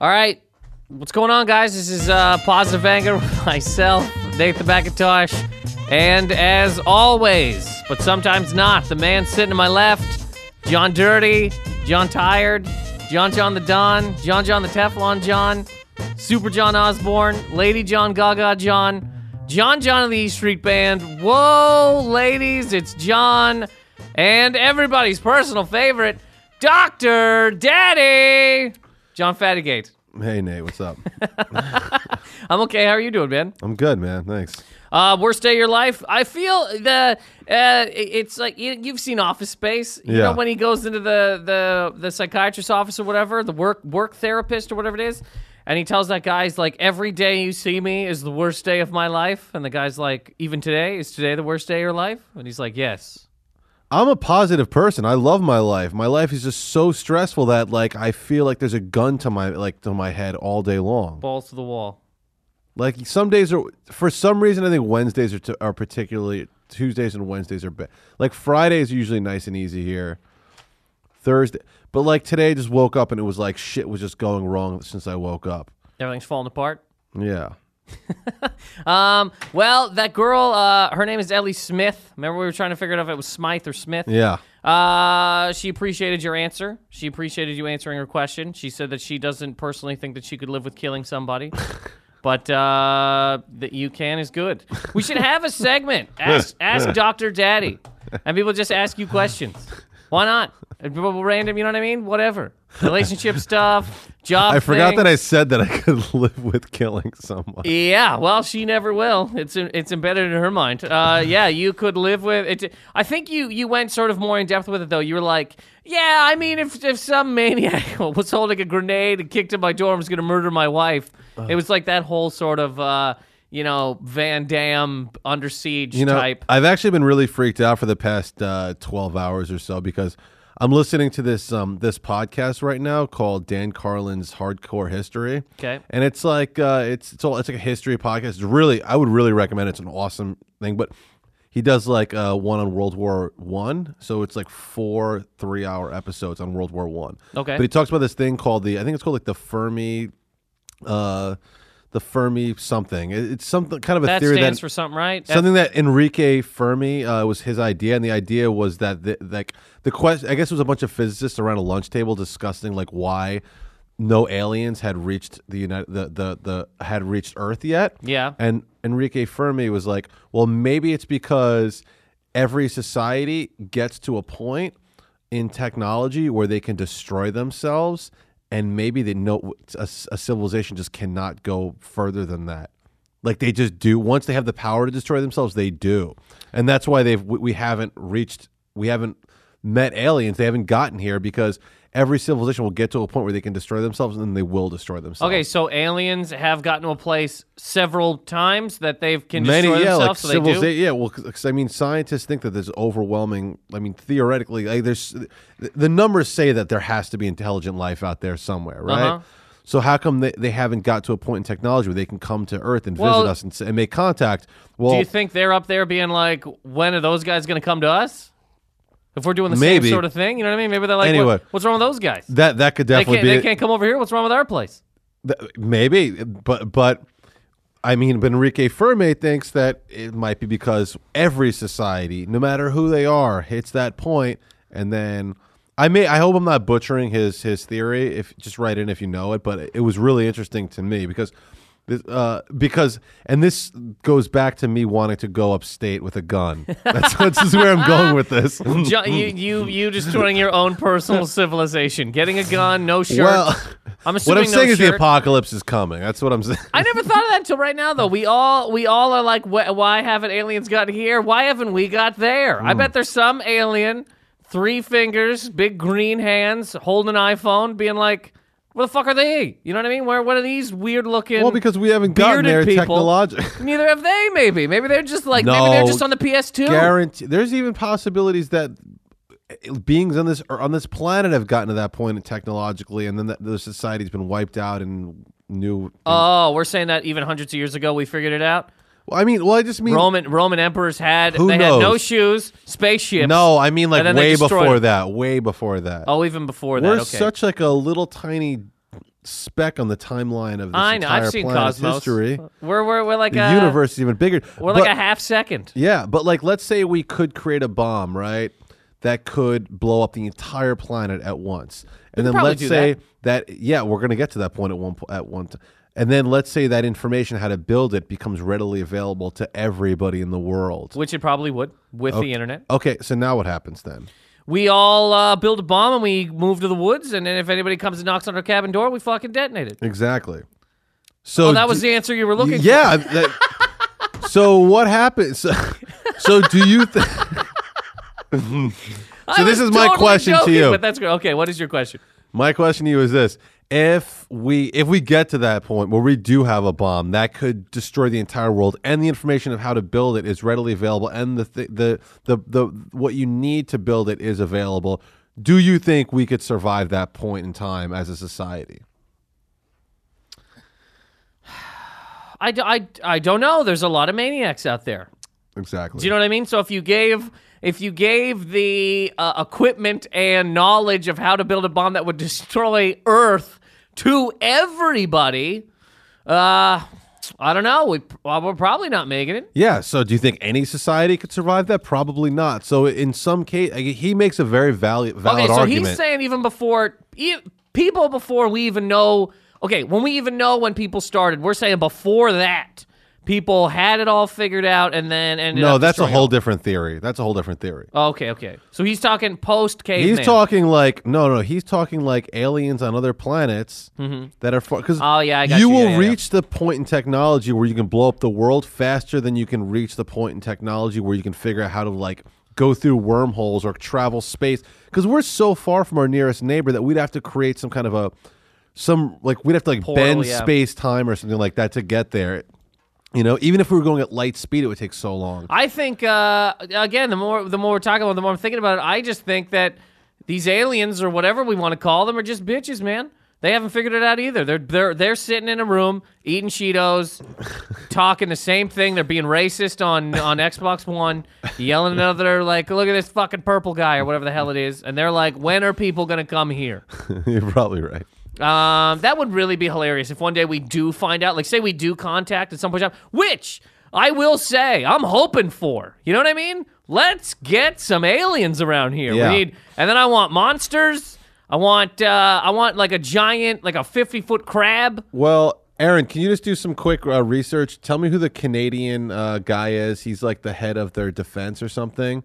All right. What's going on, guys? This is uh, Positive Anger myself, Nathan McIntosh, and as always, but sometimes not, the man sitting to my left, John Dirty, John Tired, John John the Don, John John the Teflon John, Super John Osborne, Lady John Gaga John, John John of the E Street Band. Whoa, ladies, it's John, and everybody's personal favorite, Dr. Daddy, John Fattygate. Hey Nate, what's up? I'm okay. How are you doing, man? I'm good, man. Thanks. Uh, worst day of your life. I feel the uh, it's like you, you've seen Office Space. You know Yeah. when he goes into the the the psychiatrist's office or whatever, the work work therapist or whatever it is, and he tells that guy, he's like, "Every day you see me is the worst day of my life," and the guy's like, "Even today is today the worst day of your life?" And he's like, "Yes." I'm a positive person. I love my life. My life is just so stressful that like I feel like there's a gun to my like to my head all day long. Balls to the wall. Like some days are for some reason I think Wednesdays are, t- are particularly Tuesdays and Wednesdays are bad. Like Fridays are usually nice and easy here. Thursday, but like today, I just woke up and it was like shit was just going wrong since I woke up. Everything's falling apart. Yeah. Um. Well, that girl. Uh, her name is Ellie Smith. Remember we were trying to figure out if it was Smythe or Smith. Yeah. Uh, she appreciated your answer. She appreciated you answering her question. She said that she doesn't personally think that she could live with killing somebody. But uh, that you can is good. We should have a segment. Ask, ask Doctor Daddy, and people just ask you questions. Why not? Random, you know what I mean? Whatever. Relationship stuff, job. I forgot that I said that I could live with killing someone. Yeah, well, she never will. It's it's embedded in her mind. Uh, yeah, you could live with it. I think you you went sort of more in depth with it though. You were like, yeah, I mean, if if some maniac was holding a grenade and kicked in my door and was going to murder my wife, it was like that whole sort of uh, you know Van Damme under siege you know, type. I've actually been really freaked out for the past uh, twelve hours or so because I'm listening to this um, this podcast right now called Dan Carlin's Hardcore History. Okay. and it's like uh, it's it's all it's like a history podcast. It's really, I would really recommend. it. It's an awesome thing, but. He does like uh, one on World War One, so it's like four three-hour episodes on World War One. Okay. but he talks about this thing called the I think it's called like the Fermi, uh, the Fermi something. It's something kind of a theory. that theory stands that for something, right? something that Enrique Fermi uh, was his idea, and the idea was that the, like the question. I guess it was a bunch of physicists around a lunch table discussing like why no aliens had reached the United the the, the had reached Earth yet. Yeah. and Enrique Fermi was like, well, maybe it's because every society gets to a point in technology where they can destroy themselves. And maybe they know a, a civilization just cannot go further than that. Like they just do. Once they have the power to destroy themselves, they do, and that's why they've we, we haven't reached, we haven't met aliens. They haven't gotten here because every civilization will get to a point where they can destroy themselves, and then they will destroy themselves. Okay, so aliens have gotten to a place several times that they've can Many, destroy yeah, like themselves. so they do. Yeah, well, because I mean, scientists think that there's overwhelming. I mean, theoretically, like there's the numbers say that there has to be intelligent life out there somewhere, right? Uh-huh. So how come they, they haven't got to a point in technology where they can come to Earth and Well- visit us and, and make contact? Well, Do you think they're up there being like, when are those guys going to come to us? If we're doing the Maybe. same sort of thing, you know what I mean? Maybe they're like, Anyway. what, what's wrong with those guys? that that could They definitely can't, be they can't come over here. What's wrong with our place? Th- Maybe, but but I mean, Enrique Fermi thinks that it might be because every society, no matter who they are, hits that point, and then I may. I hope I'm not butchering his his theory. If just write in if you know it, but it was really interesting to me because. This, uh, because and this goes back to me wanting to go upstate with a gun. That's this is where I'm going with this. Jo- you, you, you destroying your own personal civilization. Getting a gun, no shirt. Well, I'm what I'm saying no is the apocalypse is coming. That's what I'm saying. I never thought of that until right now, though. We all we all are like, wh- why haven't aliens got here? Why haven't we got there? Hmm. I bet there's some alien, three fingers, big green hands, holding an iPhone, being like, "Where the fuck are they?" You know what I mean? Where what are these weird looking? Well, because we haven't gotten there technologically. Neither have they. Maybe maybe they're just like no, maybe they're just on the PS2. guarantee there's even possibilities that beings on this or on this planet have gotten to that point technologically and then that the society's been wiped out and new oh, we're saying that even hundreds of years ago we figured it out. Well, I mean well I just mean Roman Roman emperors had Who they had no knows? shoes, spaceships. no I mean like And then they way destroyed before it. that way before that Oh, even before that. we're okay. such like a little tiny speck on the timeline of this I know. entire I've seen planet's Cosmos. history. We're we're, we're like The a universe is even bigger. We're But- like a half second. yeah, but like let's say we could create a bomb, right? That could blow up the entire planet at once. And then probably let's do say that. yeah, we're going to get to that point at one po- at one time. And then let's say that information how to build it becomes readily available to everybody in the world. Which it probably would with the internet. Okay, so now what happens then? We all uh, build a bomb and we move to the woods, and then if anybody comes and knocks on our cabin door, we fucking detonate it. Exactly. So Oh, that was do- the answer you were looking for. yeah. that- so what happens? So, so do you think? I so this was is my totally question to you. But that's great. Okay, what is your question? My question to you is this: If we if we get to that point where we do have a bomb that could destroy the entire world, and the information of how to build it is readily available, and the th- the the the what you need to build it is available, do you think we could survive that point in time as a society? I, I, I don't know. There's a lot of maniacs out there. Exactly. Do you know what I mean? So if you gave if you gave the uh, equipment and knowledge of how to build a bomb that would destroy Earth to everybody, uh, I don't know. We well, we're probably not making it. Yeah. So, do you think any society could survive that? Probably not. So, in some case, he makes a very valid valid Okay, so argument. he's saying even before e- people before we even know. Okay, when we even know when people started, we're saying before that people had it all figured out and then ended no, that's a whole different theory. That's a whole different theory. Okay, okay. So he's talking post caveman. He's talking like no, no. He's talking like aliens on other planets mm-hmm. that are because Oh, yeah, I got you you. will Yeah, yeah, yeah. reach the point in technology where you can blow up the world faster than you can reach the point in technology where you can figure out how to like go through wormholes or travel space because we're so far from our nearest neighbor that we'd have to create some kind of a some like we'd have to like Portal, bend yeah. space time or something like that to get there. You know, even if we were going at light speed, it would take so long. I think uh, again, the more the more we're talking about, it, the more I'm thinking about it. I just think that these aliens or whatever we want to call them are just bitches, man. They haven't figured it out either. They're they're they're sitting in a room eating Cheetos, talking the same thing. They're being racist on on Xbox One, yelling at another like, "Look at this fucking purple guy" or whatever the hell it is, and they're like, "When are people gonna come here?" You're probably right. Um, that would really be hilarious if one day we do find out, like, say we do contact at some point, which I will say I'm hoping for. You know what I mean? Let's get some aliens around here. Yeah. We need, and then I want monsters. I want, uh, I want like a giant, like a 50 foot crab. Well, Aaron, can you just do some quick uh, research? Tell me who the Canadian uh, guy is. He's like the head of their defense or something.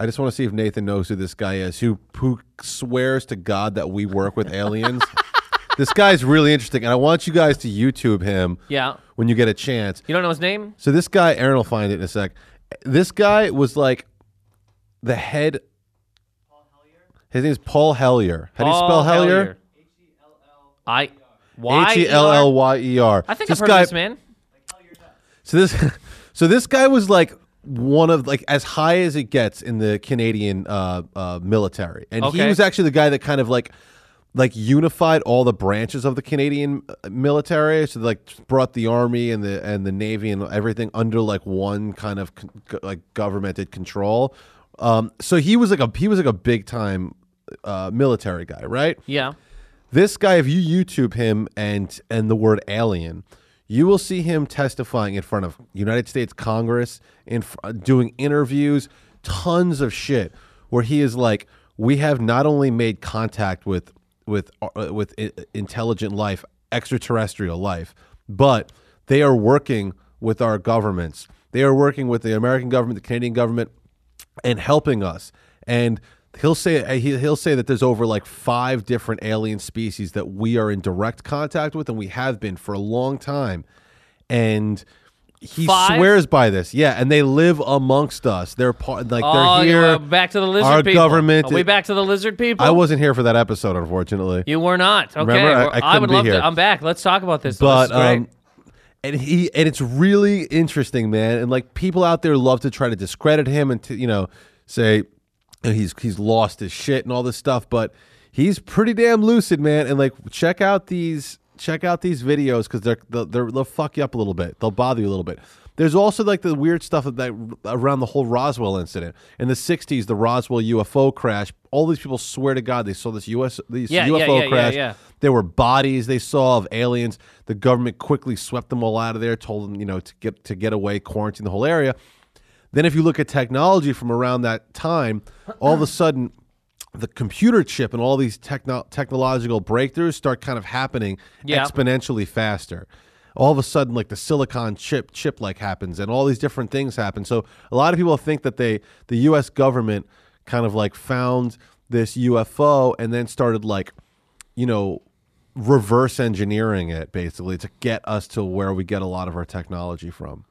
I just want to see if Nathan knows who this guy is. Who who swears to God that we work with aliens? this guy's really interesting, and I want you guys to YouTube him Yeah. when you get a chance. You don't know his name? So this guy, Aaron will find it in a sec. This guy was like the head. His name is Paul Hellyer. How do you spell Hellyer? I. H e l l y e r. I think this I've heard guy, of this man. So this, so this guy was like one of like as high as it gets in the Canadian uh, uh, military, and he was actually the guy that kind of like like unified all the branches of the Canadian uh, military. So like brought the army and the and the navy and everything under like one kind of con- like governmented control. Um, so he was like a he was like a big time uh, military guy, right? Yeah. This guy, if you YouTube him and and the word alien, you will see him testifying in front of United States Congress, in fr- doing interviews, tons of shit, where he is like, we have not only made contact with with uh, with intelligent life, extraterrestrial life, but they are working with our governments. They are working with the American government, the Canadian government, and helping us. And he'll say uh, he'll say that there's over like five different alien species that we are in direct contact with, and we have been for a long time. And he Five? swears by this, yeah. And they live amongst us. They're part like Oh, they're here. back to the lizard Our people. government- Are we back to the lizard people? I wasn't here for that episode, unfortunately. You were not. Okay. Remember? I- I couldn't would be love here. to. I'm back. Let's talk about this. but this um and he and it's really interesting man and like people out there love to try to discredit him and to you know say "Oh, he's he's lost his shit and all this stuff but he's pretty damn lucid man and like check out these check out these videos because they're, they'll, they're they'll fuck you up a little bit. They'll bother you a little bit. There's also like the weird stuff that, that around the whole Roswell incident in the '60s, the Roswell UFO crash. All these people swear to God they saw this US this Yeah, yeah, UFO yeah, yeah, crash. yeah. There were bodies they saw of aliens. The government quickly swept them all out of there, told them you know to get to get away, quarantine the whole area. Then, if you look at technology from around that time, all of a sudden, the computer chip and all these techno- technological breakthroughs start kind of happening Yeah. exponentially faster. All of a sudden, like the silicon chip chip like happens, and all these different things happen. So a lot of people think that they the U.S. government kind of like found this UFO and then started like, you know, reverse engineering it basically to get us to where we get a lot of our technology from.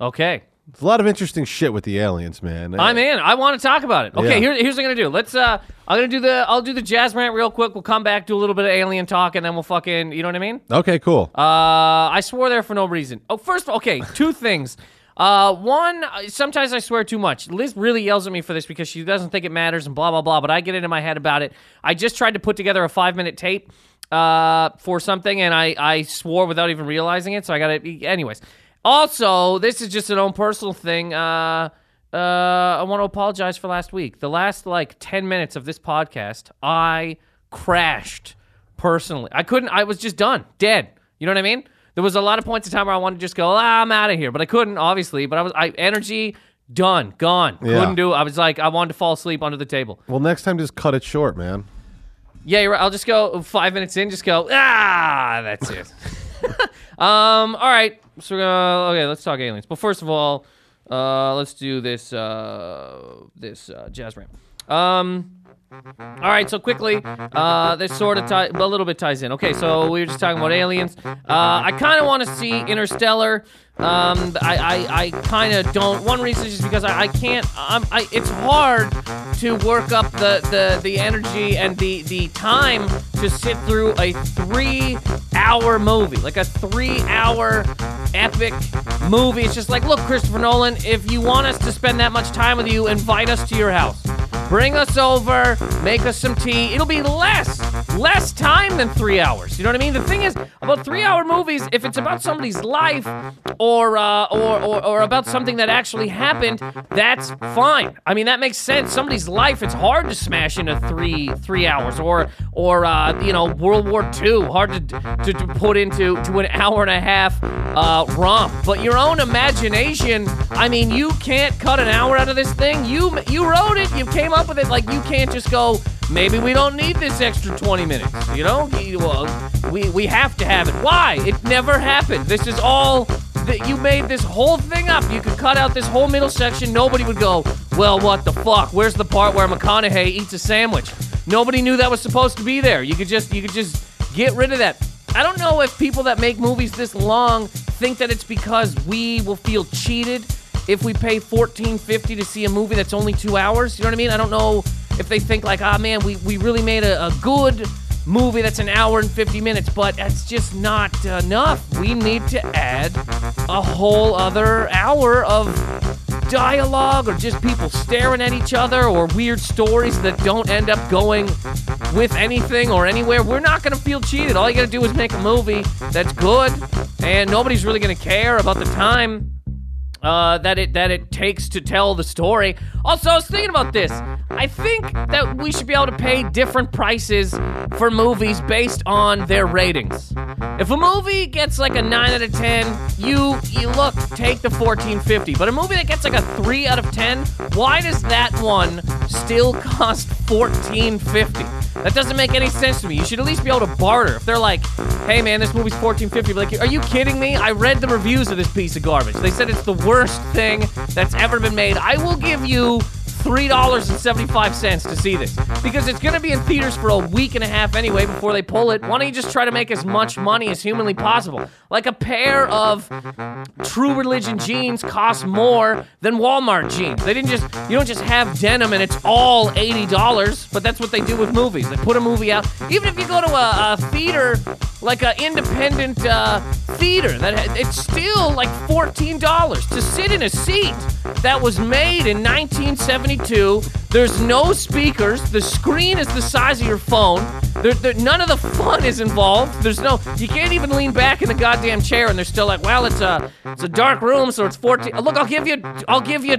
Okay. There's a lot of interesting shit with the aliens, man. I'm in. I want to talk about it. Okay, Yeah. here, here's what I'm gonna do. Let's. uh I'm gonna do the. I'll do the jazz rant real quick. We'll come back, do a little bit of alien talk, and then we'll fucking. You know what I mean? Okay, cool. Uh, I swore there for no reason. Oh, first, okay, two things. Uh, one, uh, sometimes I swear too much. Liz really yells at me for this because she doesn't think it matters and blah blah blah. But I get into my head about it. I just tried to put together a five minute tape, uh, for something, and I I swore without even realizing it. So I got to. Anyways, also, this is just an own personal thing. Uh. Uh, I want to apologize for last week. The last like 10 minutes of this podcast, I crashed personally. I couldn't, I was just done, dead. You know what I mean? There was a lot of points in time where I wanted to just go, ah, I'm out of here, but I couldn't, obviously. But I was, I energy done, gone. Yeah. Couldn't do. I was like, I wanted to fall asleep under the table. well, next time just cut it short, man. Yeah, you're right. I'll just go five minutes in, just go, ah, that's it. um, all right. So we're gonna, okay, let's talk aliens. But first of all, uh, let's do this, uh, this, uh, jazz rant. Um, all right, so quickly, uh, this sort of tie, a little bit ties in. Okay, so we were just talking about aliens. Uh, I kind of want to see Interstellar. Um, I, I, I kind of don't. One reason is just because I, I can't. Um, I, it's hard to work up the, the, the energy and the, the time to sit through a three-hour movie, like a three-hour epic movie. It's just like, look, Christopher Nolan, if you want us to spend that much time with you, invite us to your house. Bring us over, make us some tea. It'll be less, less time than three hours. You know what I mean? The thing is, about three-hour movies, if it's about somebody's life or, uh, or, or, or about something that actually happened, that's fine. I mean, that makes sense. Somebody's life, it's hard to smash into three three hours, or or uh, you know, World War II, hard to, to, to put into to an hour and a half uh, romp. But your own imagination, I mean, you can't cut an hour out of this thing. You you wrote it, you came up with it. Like you can't just go. Maybe we don't need this extra 20 minutes. You know, we we have to have it. Why? It never happened. This is all that you made this whole thing up. You could cut out this whole middle section. Nobody would go, well, what the fuck? Where's the part where McConaughey eats a sandwich? Nobody knew that was supposed to be there. You could just you could just get rid of that. I don't know if people that make movies this long think that it's because we will feel cheated if we pay fourteen fifty to see a movie that's only two hours. You know what I mean? I don't know if they think like, ah man, we, we really made a, a good movie that's an hour and 50 minutes, but that's just not enough. We need to add a whole other hour of dialogue or just people staring at each other or weird stories that don't end up going with anything or anywhere. We're not going to feel cheated. All you got to do is make a movie that's good and nobody's really going to care about the time uh, that it that it takes to tell the story. Also, I was thinking about this. I think that we should be able to pay different prices for movies based on their ratings. If a movie gets like a nine out of ten, you you look take the fourteen fifty. But a movie that gets like a three out of ten, why does that one still cost fourteen fifty? That doesn't make any sense to me. You should at least be able to barter. If they're like, "Hey man, this movie's fourteen fifty, like, are you kidding me? I read the reviews of this piece of garbage. They said it's the worst thing that's ever been made. I will give you $3.75 to see this because it's going to be in theaters for a week and a half anyway before they pull it. Why don't you just try to make as much money as humanly possible? Like a pair of true religion jeans cost more than Walmart jeans. They didn't just, you don't just have denim and it's all $80, but that's what they do with movies. They put a movie out. Even if you go to a, a theater like an independent uh, theater that it's still like fourteen dollars to sit in a seat that was made in 1972. There's no speakers. The screen is the size of your phone. There, there, none of the fun is involved. There's no. You can't even lean back in the goddamn chair, and they're still like, well, it's a it's a dark room, so it's 14. Look, I'll give you I'll give you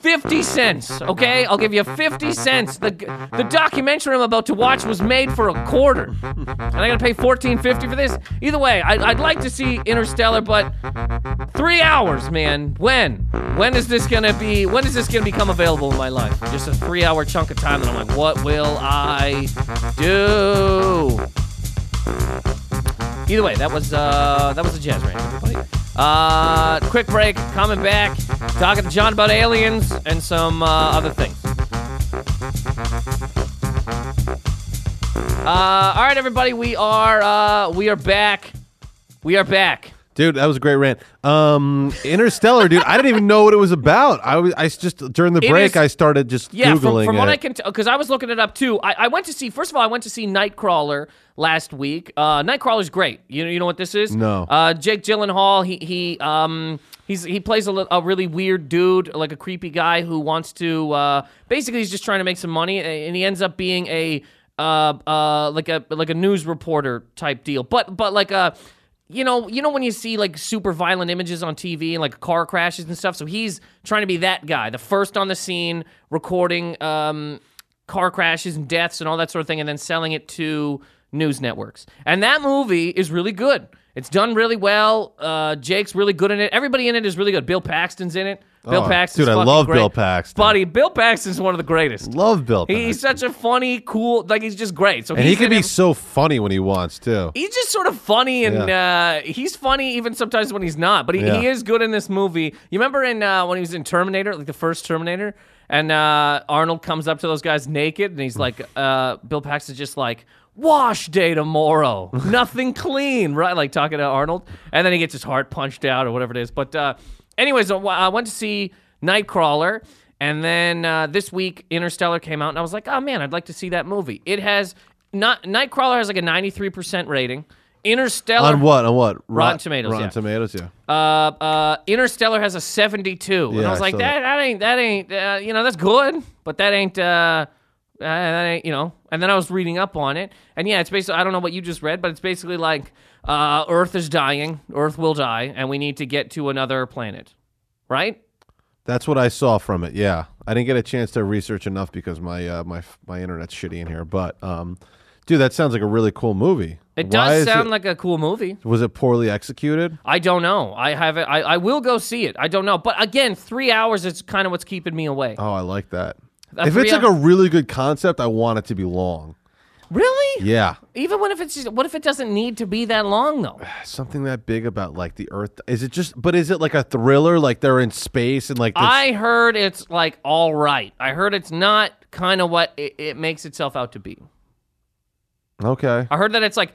50 cents, okay? I'll give you 50 cents. The the documentary I'm about to watch was made for a quarter. And I gotta pay 14.50 for this? Either way, I, I'd like to see Interstellar, but three hours, man. When? When is this gonna be, when is this gonna become available in my life? Just a three hour chunk of time that I'm like, what will I do? Either way, that was uh that was a jazz rant. Uh, quick break. Coming back, talking to John about aliens and some uh, other things. Uh, all right, everybody, we are uh, we are back. We are back. Dude, that was a great rant. Um, Interstellar, dude. I didn't even know what it was about. I was, I just during the break, is- I started just Yeah, from, googling from it. what I can tell, because I was looking it up too. I, I went to see. First of all, I went to see Nightcrawler last week. Uh, Nightcrawler's great. You know, you know what this is? No. Uh, Jake Gyllenhaal. He he um he's he plays a, a really weird dude, like a creepy guy who wants to. Uh, basically, he's just trying to make some money, and he ends up being a uh uh like a like a news reporter type deal, but but like a. You know, you know when you see like super violent images on TV and like car crashes and stuff. So he's trying to be that guy, the first on the scene, recording um, car crashes and deaths and all that sort of thing, and then selling it to news networks. And that movie is really good. It's done really well. Uh, Jake's really good in it. Everybody in it is really good. Bill Paxton's in it. Bill Oh, Paxton's dude, I love great. Bill Paxton. buddy. Bill Paxton's one of the greatest. Love Bill. Paxton. He's such a funny, cool, like he's just great. So and he can be so funny when he wants to. he's just sort of funny and uh, he's funny even sometimes when he's not but he, Yeah. he is good in this movie you remember in uh, when he was in terminator like the first terminator and uh, arnold comes up to those guys naked and he's like uh, bill paxton's just like wash day tomorrow nothing clean right like talking to arnold and then he gets his heart punched out or whatever it is but uh, anyways I I went to see nightcrawler and then uh, this week interstellar came out and i was like oh man i'd like to see that movie it has not Nightcrawler has like a 93% rating. Interstellar On what? On what? Rotten Rot- Tomatoes, Rotten yeah. Tomatoes. Yeah. uh, uh, Interstellar has a 72. and I was like, that, that. that ain't, that ain't, uh, you know, that's good, but that ain't, uh, uh, that ain't, you know. And then I was reading up on it, and yeah, it's basically, I don't know what you just read, but it's basically like, uh, Earth is dying, Earth will die, and we need to get to another planet, right? That's what I saw from it. Yeah, I didn't get a chance to research enough because my uh, my my internet's shitty in here. But um, dude, that sounds like a really cool movie. It Why does is sound it- like a cool movie. Was it poorly executed? I don't know. I haven't. I, I will go see it. I don't know. But again, three hours is kind of what's keeping me away. Oh, I like that. A if it's like a really good concept, I want it to be long. Really? Yeah, Even what if it's just, what if it doesn't need to be that long though? something that big about like the Earth. Is it just? But is it like a thriller? Like they're in space and like this- I heard it's like all right. I heard it's not kind of what it, it makes itself out to be. okay. I heard that it's like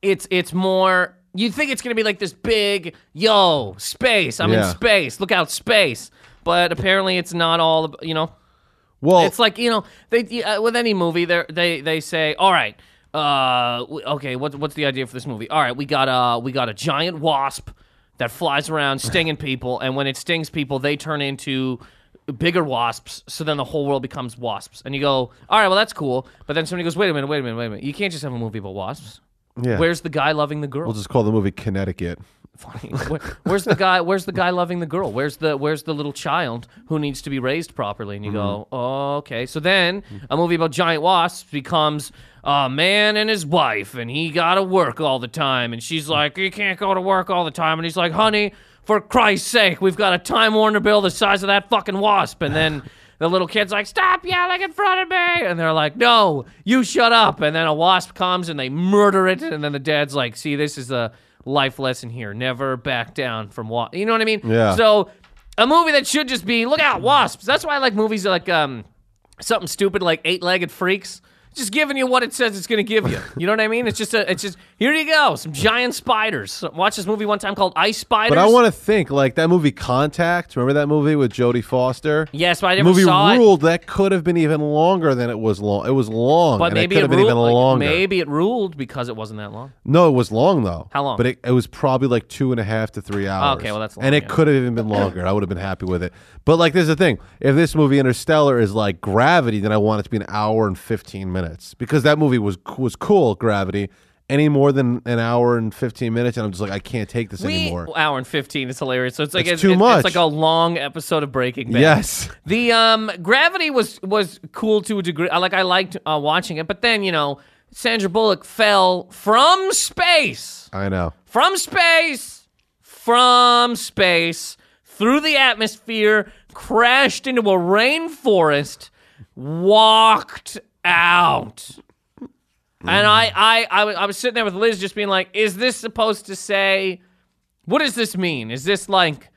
it's it's more. You think it's gonna be like this big yo space? I'm in space. Look out, space. But apparently, it's not all. ab- You know, Well, it's like you know they uh, with any movie they they they say all right uh okay what, what's the idea for this movie? All right we got a we got a giant wasp that flies around stinging people and when it stings people they turn into bigger wasps so then the whole world becomes wasps. And you go all right well that's cool. But then somebody goes wait a minute wait a minute wait a minute. You can't just have a movie about wasps. Yeah. where's the guy loving the girl? We'll just call the movie Connecticut. Funny. Where, where's the guy? Where's the guy loving the girl? Where's the Where's the little child who needs to be raised properly? And you go, mm-hmm. oh, okay. So then a movie about giant wasps becomes a man and his wife, and he got to work all the time, and she's like, you can't go to work all the time, and he's like, honey, for Christ's sake, we've got a Time Warner bill the size of that fucking wasp, and then. The little kid's like, stop yelling in front of me. And they're like, no, you shut up. And then a wasp comes and they murder it. And then the dad's like, see, this is a life lesson here. Never back down from wasps. You know what I mean? Yeah. So a movie that should just be, look out, wasps. That's why I like movies like um something stupid like Eight Legged Freaks. Just giving you what it says it's going to give you. You know what I mean? It's just a, it's just here you go, some giant spiders. Watch this movie one time called Ice Spiders. But I want to think like that movie Contact. Remember that movie with Jodie Foster? Yes, but I never movie saw it. ruled. That could have been even longer than it was long. It was long, But and maybe it could it have been ruled. even like, longer. maybe it ruled because it wasn't that long. No, it was long though. How long? But it, it was probably like two and a half to three hours. Okay, well, that's long, and it yeah. could have even been longer. I would have been happy with it. But like, there's the thing: if this movie Interstellar is like Gravity, then I want it to be an hour and fifteen minutes because that movie was was cool. Gravity. Any more than an hour and fifteen minutes, and I'm just like, I can't take this We anymore. hour and fifteen is hilarious. So it's like It's it's, too much. It's like a long episode of Breaking Bad. Yes. The um Gravity was was cool to a degree. I like I liked uh, watching it, but then you know Sandra Bullock fell from space, I know. from space, from space through the atmosphere, crashed into a rainforest, walked out. And I, I, I, I was sitting there with Liz, just being like, "Is this supposed to say? What does this mean? Is this like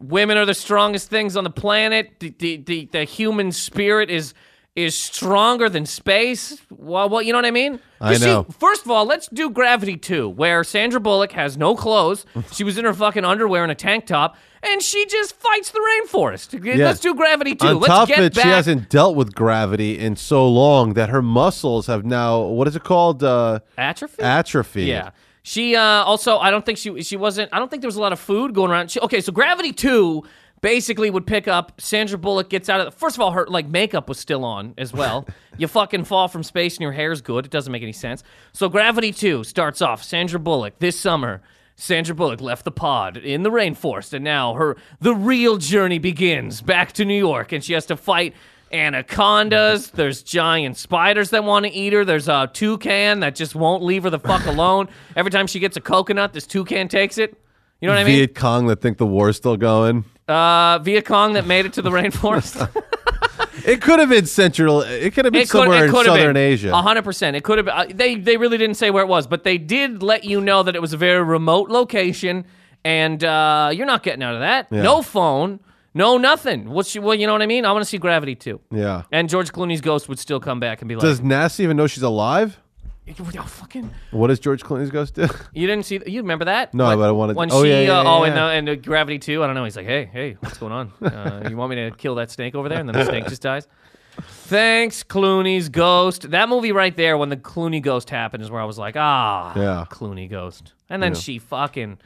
women are the strongest things on the planet? The, the, the, the human spirit is is stronger than space? Well, well, you know what I mean? I know. first of all, let's do Gravity 2, where Sandra Bullock has no clothes. she was in her fucking underwear and a tank top, and she just fights the rainforest. Let's do Gravity 2. On let's top get of it, back. she hasn't dealt with gravity in so long that her muscles have now what is it called? Uh, atrophy. atrophy. Yeah. She uh, also, I don't think she she wasn't. I don't think there was a lot of food going around. She, okay, so Gravity Two basically would pick up. Sandra Bullock gets out of. The, first of all, her like makeup was still on as well. you fucking fall from space and your hair's good. It doesn't make any sense. So Gravity Two starts off. Sandra Bullock this summer. Sandra Bullock left the pod in the rainforest, and now her the real journey begins back to New York, and she has to fight anacondas. There's giant spiders that want to eat her. There's a toucan that just won't leave her the fuck alone. Every time she gets a coconut, this toucan takes it. You know what I mean? Viet Cong that think the war's still going. Uh, Viet Cong that made it to the rainforest. It could have been central. It could have been it could, somewhere it in could southern been. Asia. hundred percent. It could have. Been, uh, they they really didn't say where it was, but they did let you know that it was a very remote location, and uh, you're not getting out of that. Yeah. No phone, no nothing. What's she, well, you know what I mean? I want to see Gravity too. Yeah. And George Clooney's ghost would still come back and be like, Does NASA even know she's alive? "Oh, fucking." What does George Clooney's ghost do? You didn't see? You remember that? No, when, but I wanted- When oh, she, yeah, yeah, uh, yeah, oh, yeah. the, in the Gravity Two, I don't know. He's like, hey, hey, what's going on? Uh, you want me to kill that snake over there? And then the snake just dies. Thanks, Clooney's ghost. That movie right there, when the Clooney ghost happened, is where I was like, ah, Yeah. Clooney ghost. And then she fucking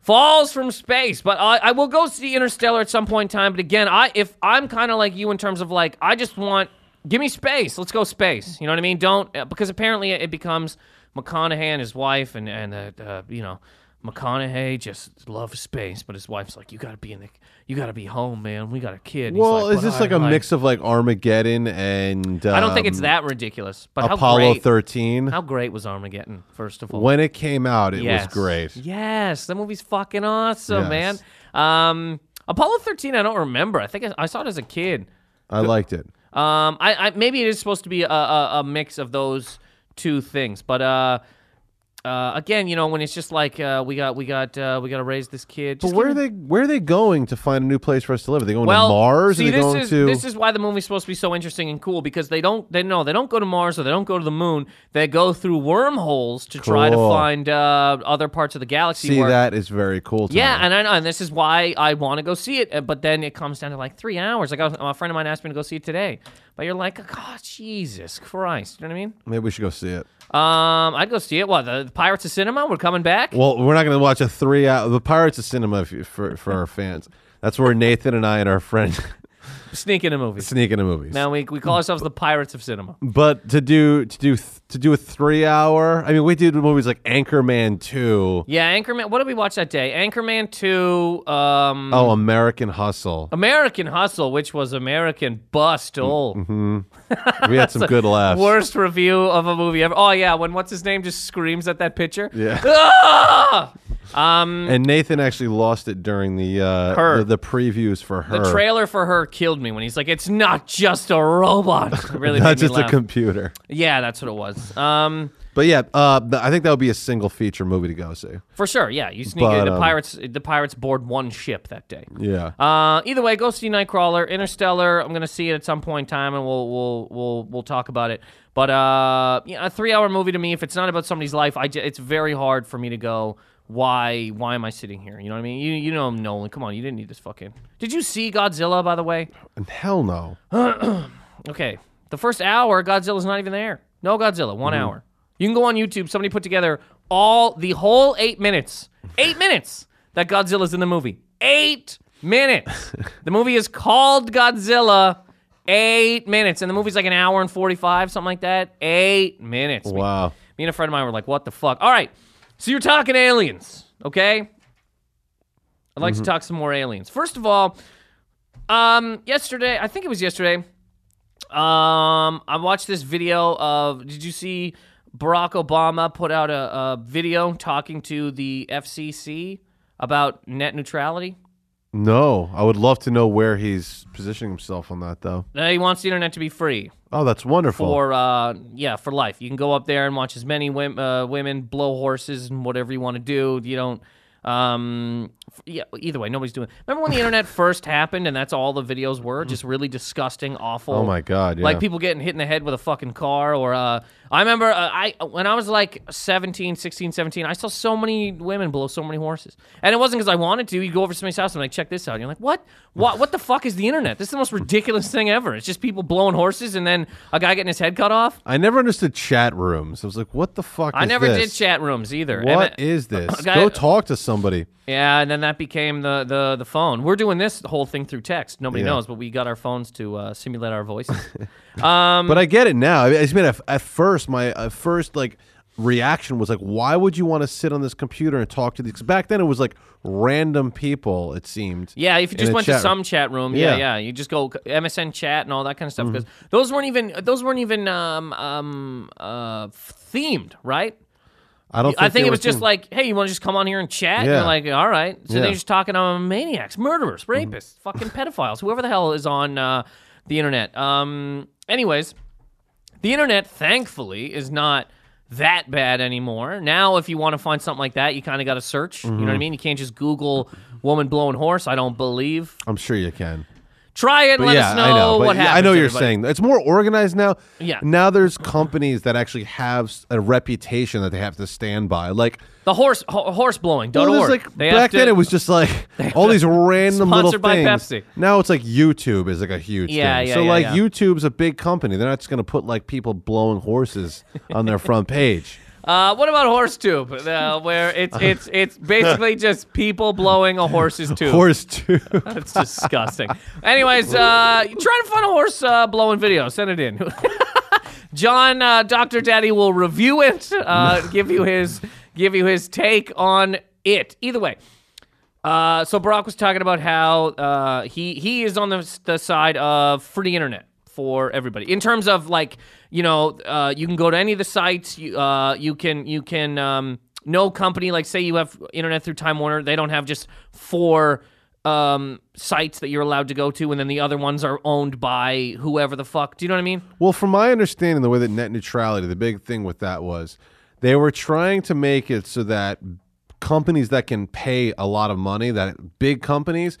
falls from space. But I, I will go see Interstellar at some point in time. But again, I if I'm kind of like you in terms of like, I just want give me space. Let's go space. You know what I mean? Don't uh, because apparently it becomes McConaughey and his wife and and uh, uh, you know. McConaughey just loves space, but his wife's like, "You gotta be in the, you gotta be home, man. We got a kid." And well, like, is this I like a mix of like Armageddon and um, I don't think it's that ridiculous, but how Apollo 13? how great was Armageddon? First of all, when it came out, it Yes. was great. Yes, the movie's fucking awesome, man. Um, Apollo 13, I don't remember. I think I, I saw it as a kid. I liked it. Um, I, I maybe it is supposed to be a, a, a mix of those two things, but uh, uh, again, you know, when it's just like uh, we got we got uh, we got to raise this kid. But where are they? Where are they going to find a new place for us to live? Are they going well, to Mars? See, are they this is to? this is why the movie's supposed to be so interesting and cool because they don't they no they don't go to Mars or they don't go to the moon. They go through wormholes to try to find uh, other parts of the galaxy. See, where, that is very cool. Yeah, me. and I know, and this is why I want to go see it. uh, But then it comes down to like three hours. Like I a friend of mine asked me to go see it today, but you're like, oh, Jesus Christ, you know what I mean? maybe we should go see it. Um, I'd go see it. What the, the Pirates of Cinema? We're coming back. Well, we're not going to watch a three hour. The Pirates of Cinema if you- for for our fans. That's where Nathan and I and our friend Sneak in a movie. sneak into movies. Now we we call ourselves the Pirates of Cinema. But to do to do th- to do a three hour. I mean, we did movies like Anchorman two. Yeah, Anchorman. What did we watch that day? Anchorman two. Um, Oh, American Hustle. American Hustle, which was American Bust. Oh, We had some good laughs. worst review of a movie ever. Oh yeah, when what's his name just screams at that picture. Yeah. Ah! Um, And Nathan actually lost it during the uh, Her. the, the previews for her. the trailer for her killed me when he's like, "It's not just a robot." It really not just a computer. Yeah, that's what it was. Um, But yeah, uh, I think that would be a single feature movie to go see. For sure, yeah. You sneak But, in. The um, pirates, the pirates board one ship that day. Yeah. Uh, either way, go see Nightcrawler, Interstellar. I'm gonna see it at some point in time, and we'll we'll we'll we'll talk about it. But uh, yeah, a three-hour movie to me, if it's not about somebody's life, I j- it's very hard for me to go. Why why am I sitting here? You know what I mean? You you know Nolan. Come on, you didn't need this fucking. Did you see Godzilla by the way? Hell no. Okay, the first hour, Godzilla's not even there. No Godzilla, one hour. You can go on YouTube. Somebody put together all the whole eight minutes, eight minutes that Godzilla's in the movie. Eight minutes. the movie is called Godzilla. Eight minutes, and the movie's like an hour and forty-five, something like that. Eight minutes. Wow. Me and a friend of mine were like, "What the fuck?" All right, so you're talking aliens, okay? I'd like to talk some more aliens. First of all, um, yesterday, I think it was yesterday. Um, I watched this video of. Did you see Barack Obama put out a, a video talking to the FCC about net neutrality? No, I would love to know where he's positioning himself on that, though. Uh, he wants the internet to be free Oh, that's wonderful. for, uh, yeah, for life. You can go up there and watch as many women, uh, women blow horses and whatever you want to do. You don't. Um, yeah. Either way, nobody's doing. Remember when the internet first happened and that's all the videos were? Just really disgusting, awful. oh my god, yeah. Like people getting hit in the head with a fucking car or uh I remember uh, I when I was like 17, 16, 17, I saw so many women blow so many horses. And it wasn't cuz I wanted to. You go over to somebody's house and I'm like check this out. And you're like, "What? What what the fuck is the internet? This is the most ridiculous thing ever. It's just people blowing horses and then a guy getting his head cut off." I never understood chat rooms. I was like, what the fuck I never this? did chat rooms either. And What it- is this? guy- Go talk to somebody. Yeah, and then that became the the the phone. We're doing this whole thing through text. Nobody Yeah. knows, but we got our phones to uh, simulate our voices. um, But I get it now. I mean, at, at first, my at first like reaction was like, why would you want to sit on this computer and talk to these? 'cause back then, it was like random people. It seemed. Yeah, if you in just a went to chat room. some chat room, yeah, Yeah. yeah, you just go MSN chat and all that kind of stuff because those weren't even those weren't even um, um, uh, themed, right? I don't. Think I think it was just like, hey, you want to just come on here and chat? And Yeah. you're like, all right. So Yeah. they're just talking to maniacs, murderers, rapists, fucking pedophiles, whoever the hell is on uh, the internet. Um, anyways, the internet, thankfully, is not that bad anymore. Now, if you want to find something like that, you kind of got to search. You know Mm-hmm. what I mean? You can't just Google woman blowing horse. I don't believe. I'm sure you can. Try it But let yeah, us know I know. What yeah, happens. I know you're everybody. saying. It's more organized now. Yeah. Now there's companies that actually have a reputation that they have to stand by. Like, The horse ho- horse blowing. Don't work. like back to- then it was just like all these random little things. Pepsi. Now it's like YouTube is like a huge Yeah, thing. yeah, so yeah, like yeah. YouTube's a big company. They're not just gonna put like people blowing horses on their front page. Uh, what about horse tube? Uh, where it's it's it's basically just people blowing a horse's tube. Horse tube. That's disgusting. Anyways, uh, try to find a horse uh, blowing video. Send it in. John, uh, Doctor Daddy will review it. Uh, give you his give you his take on it. Either way. Uh, so Barack was talking about how uh, he he is on the the side of free internet for everybody in terms of like you know uh, you can go to any of the sites. You uh, you can you can um, no company. Like say you have internet through Time Warner they don't have just four um, sites that you're allowed to go to and then the other ones are owned by whoever the fuck. Do you know what I mean? Well, from my understanding, the way that net neutrality, the big thing with that was they were trying to make it so that companies that can pay a lot of money, that big companies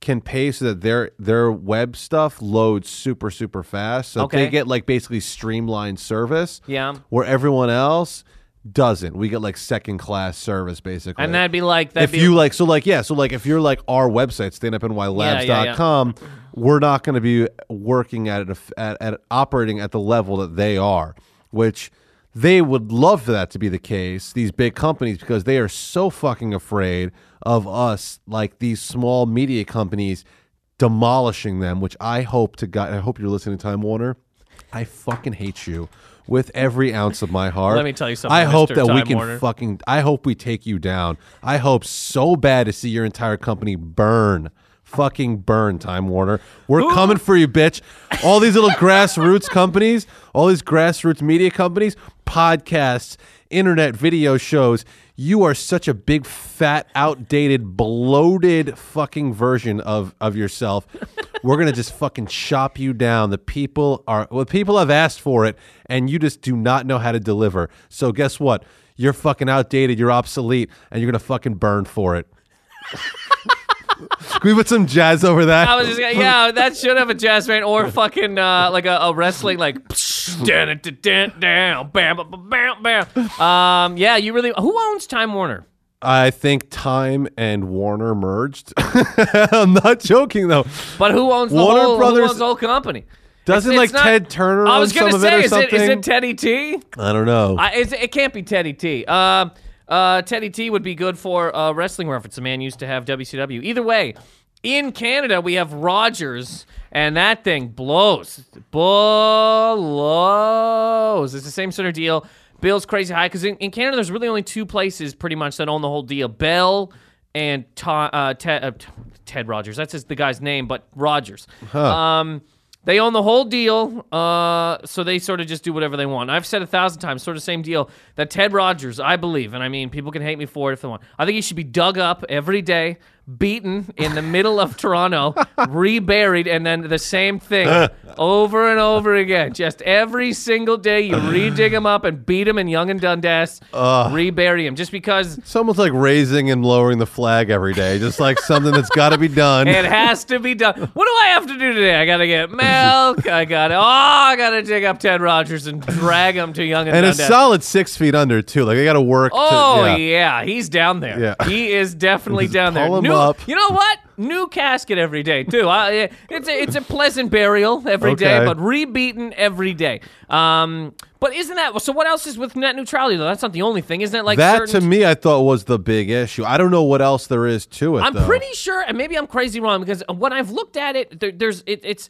can pay so that their their web stuff loads super super fast. So Okay. they get like basically streamlined service. Yeah. Where everyone else doesn't. We get like second class service basically. and that'd be like that'd if be you like so like yeah so like if you're like our website standupnylabs.com we're not going to be working at it at, at operating at the level that they are which they would love for that to be the case these big companies because they are so fucking afraid of us like these small media companies demolishing them which i hope to god i hope you're listening time warner i fucking hate you with every ounce of my heart Let me tell you something, i hope Mr. that we can Warner. fucking I hope we take you down. I hope so bad to see your entire company burn. Fucking burn, Time Warner. We're coming for you, bitch. All these little grassroots companies, all these grassroots media companies, podcasts, internet video shows. you are such a big, fat, outdated, bloated fucking version of of yourself. We're gonna just fucking chop you down. The people are well, people have asked for it, and you just do not know how to deliver. So guess what? You're fucking outdated. You're obsolete, and you're gonna fucking burn for it. Can we put some jazz over that? I was just gonna, yeah, that should have a jazz band or fucking uh, like a, a wrestling like down down bam bam bam. Um, yeah, you really. Who owns Time Warner? I think Time and Warner merged. I'm not joking though. But who owns the Warner whole? Who Brothers- owns the whole company? Doesn't It's- like it's not- Ted Turner I was gonna say, is it, is it Teddy T? I don't know. I, it's, it can't be Teddy T. Uh, uh, Teddy T would be good for uh, wrestling reference. The man used to have WCW. Either way, in Canada we have Rogers, and that thing blows, blows. It's the same sort of deal. Bill's crazy high because in, in Canada there's really only two places pretty much that own the whole deal: Bell and To- uh, Ted, uh, Ted Rogers. That's just the guy's name, but Rogers. Um, they own the whole deal, uh, so they sort of just do whatever they want. I've said a thousand times, sort of same deal, that Ted Rogers, I believe, and I mean, people can hate me for it if they want. I think he should be dug up every day, beaten in the middle of Toronto, reburied, and then the same thing over and over again. Just every single day, you redig him up and beat him in Yonge and Dundas, rebury him, just because It's almost like raising and lowering the flag every day, just like something that's got to be done. It has to be done. What do I have to do today? I gotta get milk. I gotta. Oh, I gotta dig up Ted Rogers and drag him to Yonge and, Dundas. and a solid six feet under too. Like I got to work. Oh to, yeah. he's down there. Yeah. He is definitely down there. New, up. You know what? New casket every day too. I, it's a, it's a pleasant burial every day, Okay. but rebeaten every day. Um, but isn't that so? What else is with net neutrality though? That's not the only thing, isn't it? Like that certain, to me, I thought was the big issue. I don't know what else there is to it. I'm though. pretty sure, and maybe I'm crazy wrong because when I've looked at it, there, there's it, it's.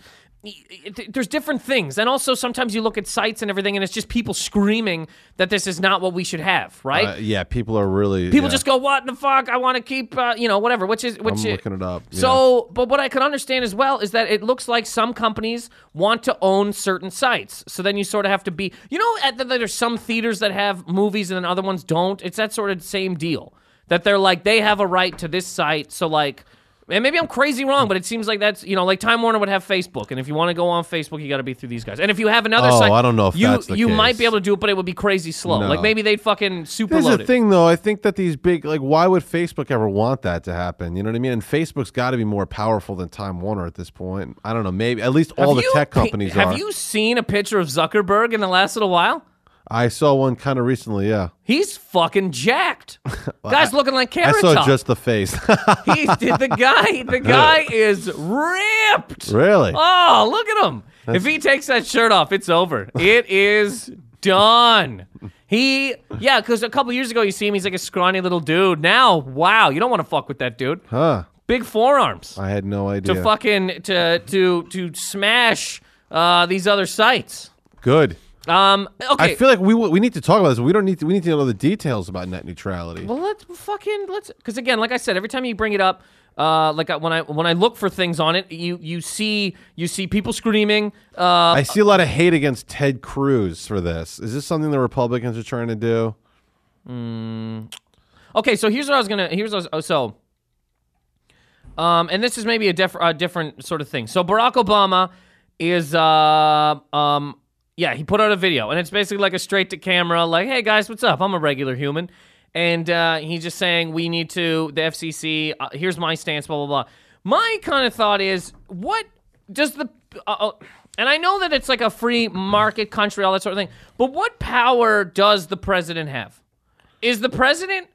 There's different things, and also sometimes you look at sites and everything, and it's just people screaming that this is not what we should have, right? Uh, yeah, people are really people yeah. just go, "What in the fuck? I want to keep, uh, you know, whatever." Which is, which I'm looking it up. yeah. So, but what I can understand as well is that it looks like some companies want to own certain sites. So then you sort of have to be, you know, at the, there's some theaters that have movies and then other ones don't. It's that sort of same deal that they're like they have a right to this site. So like. And maybe I'm crazy wrong, hmm. but it seems like that's you know like Time Warner would have Facebook, and if you want to go on Facebook, you got to be through these guys. And if you have another Oh, site, I don't know if you that's the you might be able to do it, but it would be crazy slow. No. Like maybe they'd fucking super Here's load the thing, though. I think that these big, like, why would Facebook ever want that to happen? You know what I mean? And Facebook's got to be more powerful than Time Warner at this point. I don't know. Maybe at least all Have the tech companies are. Have are. you seen a picture of Zuckerberg in the last little while? I saw one kind of recently. Yeah, He's fucking jacked. Guy's looking like I saw Top. just the face. He's the guy. The guy is ripped. really? Oh, look at him. If he takes that shirt off, it's over. It is done. He, yeah, because a couple years ago you see him, he's like a scrawny little dude. Now, wow, you don't want to fuck with that dude. Huh? Big forearms I had no idea. to fucking to to to smash uh, these other sites. Good. Um, okay. I feel like we we need to talk about this. We don't need to. We need to know the details about net neutrality. Well, let's fucking let's because again, like I said, every time you bring it up, uh, like I- when I when I look for things on it, you you see you see people screaming. Uh, I see a lot of hate against Ted Cruz for this. Is this something the Republicans are trying to do? okay, so here's what I was gonna here's what was, oh, so. Um, and this is maybe a, diff- a different sort of thing. So Barack Obama is uh um yeah he put out a video and it's basically like a straight to camera like hey guys what's up I'm a regular human and uh, he's just saying we need to the FCC uh, here's my stance blah blah blah. My kind of thought is what does the uh, uh, and I know that it's like a free market country all that sort of thing but what power does the president have? Is the president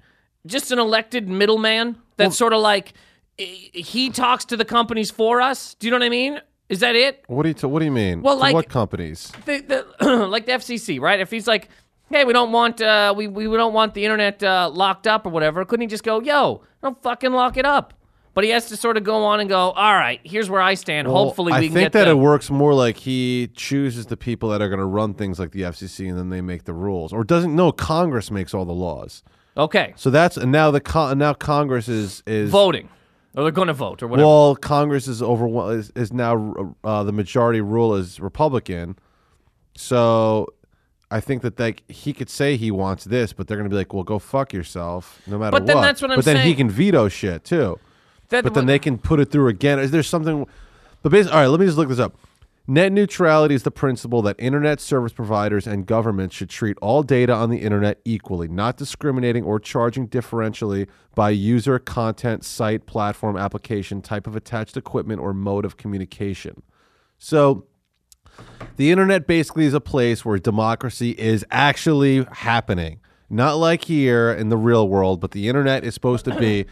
just an elected middleman that's sort of like he talks to the companies for us? Do you know what I mean? Is that it? What do you t- What do you mean? Well, To like- what companies? The, the, like the FCC, right? If he's like, hey, we don't want uh, we, we don't want the internet uh, locked up or whatever, couldn't he just go, yo, don't fucking lock it up? But he has to sort of go on and go, all right, here's where I stand. Hopefully, we I can think get that the, it works more like he chooses the people that are going to run things like the FCC, and then they make the rules, or doesn't? No, Congress makes all the laws. okay So that's and now the con- now Congress is is voting, or they're going to vote or whatever. well, Congress is over is, is now uh, the majority rule is Republican. So I think that like he could say he wants this, but they're gonna be like, "Well, go fuck yourself," no matter But then what. that's what I'm but then he can veto shit too. That- but then they can put it through again. Is there something? But basically, all right. Let me just look this up. Net neutrality is the principle that internet service providers and governments should treat all data on the internet equally, not discriminating or charging differentially by user, content, site, platform, application, type of attached equipment, or mode of communication. So, the internet basically is a place where democracy is actually happening. Not like here in the real world, but the internet is supposed to be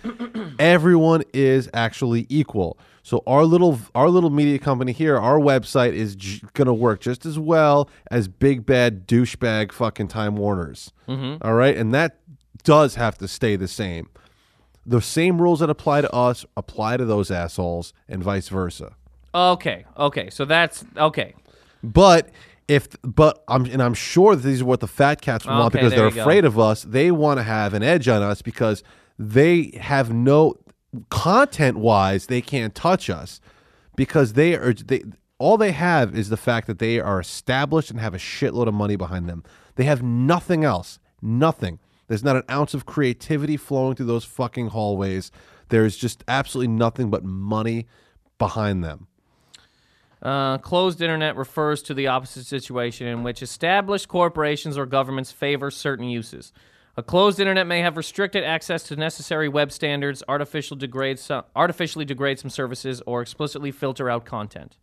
everyone is actually equal. So our little our little media company here, our website is j- going to work just as well as big bad douchebag fucking Time Warner's. Mm-hmm. All right? And that does have to stay the same. The same rules that apply to us apply to those assholes and vice versa. Okay, okay. So that's okay. But if but I'm and I'm sure that these are what the fat cats want Okay, because they're you go. afraid of us. They want to have an edge on us because they have no content wise they can't touch us because they are they all they have is the fact that they are established and have a shitload of money behind them. They have nothing else. Nothing. There's not an ounce of creativity flowing through those fucking hallways. There's just absolutely nothing but money behind them. Uh, closed internet refers to the opposite situation in which established corporations or governments favor certain uses. A closed internet may have restricted access to necessary web standards, artificial degrade some, artificially degrade some services, or explicitly filter out content.